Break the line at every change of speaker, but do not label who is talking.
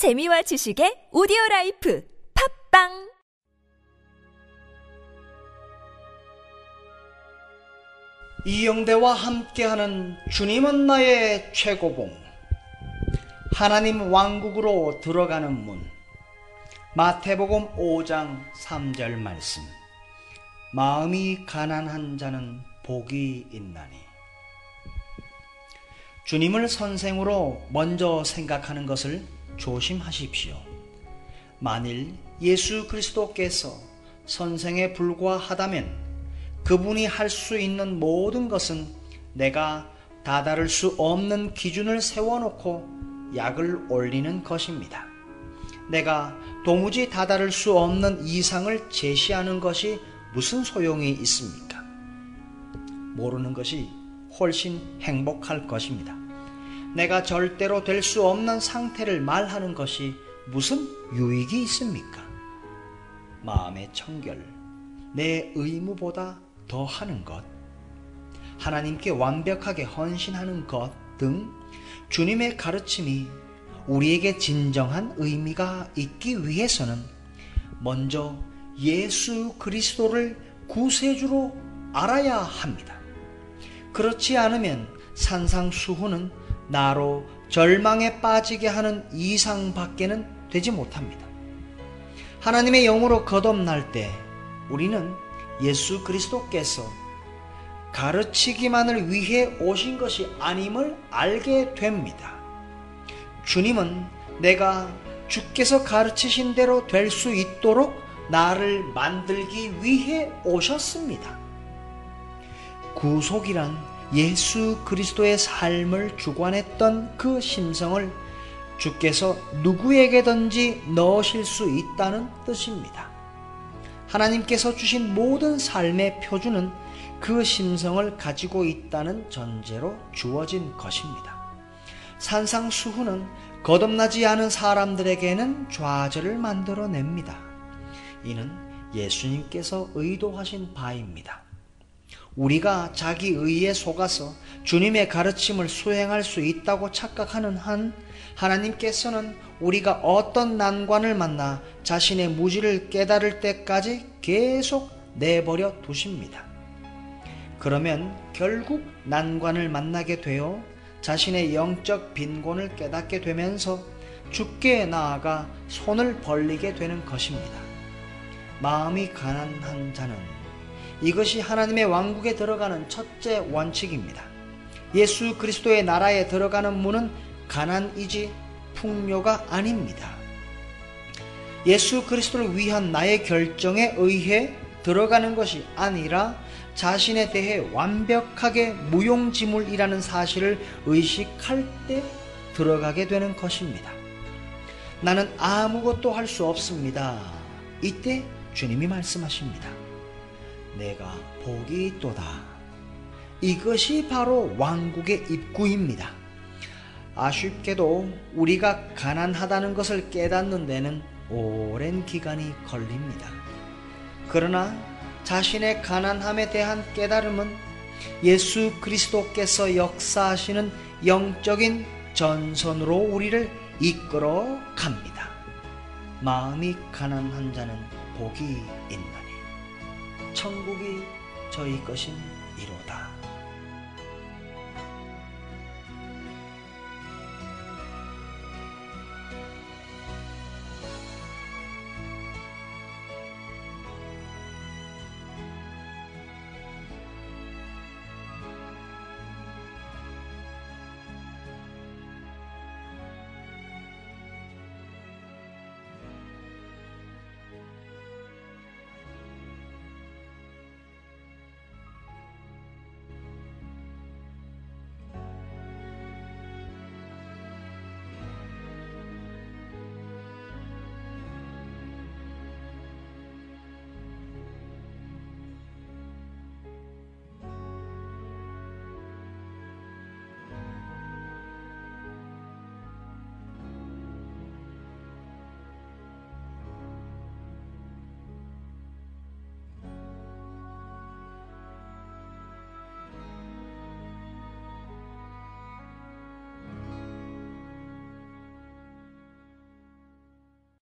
재미와 지식의 오디오 life 팟빵!
이영대와 함께하는 주님은 나의 최고봉. 하나님 왕국으로 들어가는 문. 마태복음 5장 3절 말씀. 마음이 가난한 자는 복이 있나니. 주님을 선생으로 먼저 생각하는 것을 조심하십시오. 만일 예수 그리스도께서 선생에 불과하다면 그분이 할 수 있는 모든 것은 내가 다다를 수 없는 기준을 세워놓고 약을 올리는 것입니다. 내가 도무지 다다를 수 없는 이상을 제시하는 것이 무슨 소용이 있습니까? 모르는 것이 훨씬 행복할 것입니다. 내가 절대로 될 수 없는 상태를 말하는 것이 무슨 유익이 있습니까? 마음의 청결, 내 의무보다 더 하는 것, 하나님께 완벽하게 헌신하는 것 등 주님의 가르침이 우리에게 진정한 의미가 있기 위해서는 먼저 예수 그리스도를 구세주로 알아야 합니다. 그렇지 않으면 산상수훈은 나로 절망에 빠지게 하는 이상밖에는 되지 못합니다. 하나님의 영으로 거듭날 때 우리는 예수 그리스도께서 가르치기만을 위해 오신 것이 아님을 알게 됩니다. 주님은 내가 주께서 가르치신 대로 될 수 있도록 나를 만들기 위해 오셨습니다. 구속이란 예수 그리스도의 삶을 주관했던 그 심성을 주께서 누구에게든지 넣으실 수 있다는 뜻입니다. 하나님께서 주신 모든 삶의 표준은 그 심성을 가지고 있다는 전제로 주어진 것입니다. 산상수훈은 거듭나지 않은 사람들에게는 좌절을 만들어냅니다. 이는 예수님께서 의도하신 바입니다. 우리가 자기 의에 속아서 주님의 가르침을 수행할 수 있다고 착각하는 한 하나님께서는 우리가 어떤 난관을 만나 자신의 무지를 깨달을 때까지 계속 내버려 두십니다. 그러면 결국 난관을 만나게 되어 자신의 영적 빈곤을 깨닫게 되면서 죽게 나아가 손을 벌리게 되는 것입니다. 마음이 가난한 자는 이것이 하나님의 왕국에 들어가는 첫째 원칙입니다. 예수 그리스도의 나라에 들어가는 문은 가난이지 풍요가 아닙니다. 예수 그리스도를 위한 나의 결정에 의해 들어가는 것이 아니라 자신에 대해 완벽하게 무용지물이라는 사실을 의식할 때 들어가게 되는 것입니다. 나는 아무것도 할 수 없습니다. 이때 주님이 말씀하십니다. 내가 복이 있도다. 이것이 바로 왕국의 입구입니다. 아쉽게도 우리가 가난하다는 것을 깨닫는 데는 오랜 기간이 걸립니다. 그러나 자신의 가난함에 대한 깨달음은 예수 그리스도께서 역사하시는 영적인 전선으로 우리를 이끌어 갑니다. 마음이 가난한 자는 복이 있나니 천국이 저희 것인 이로다.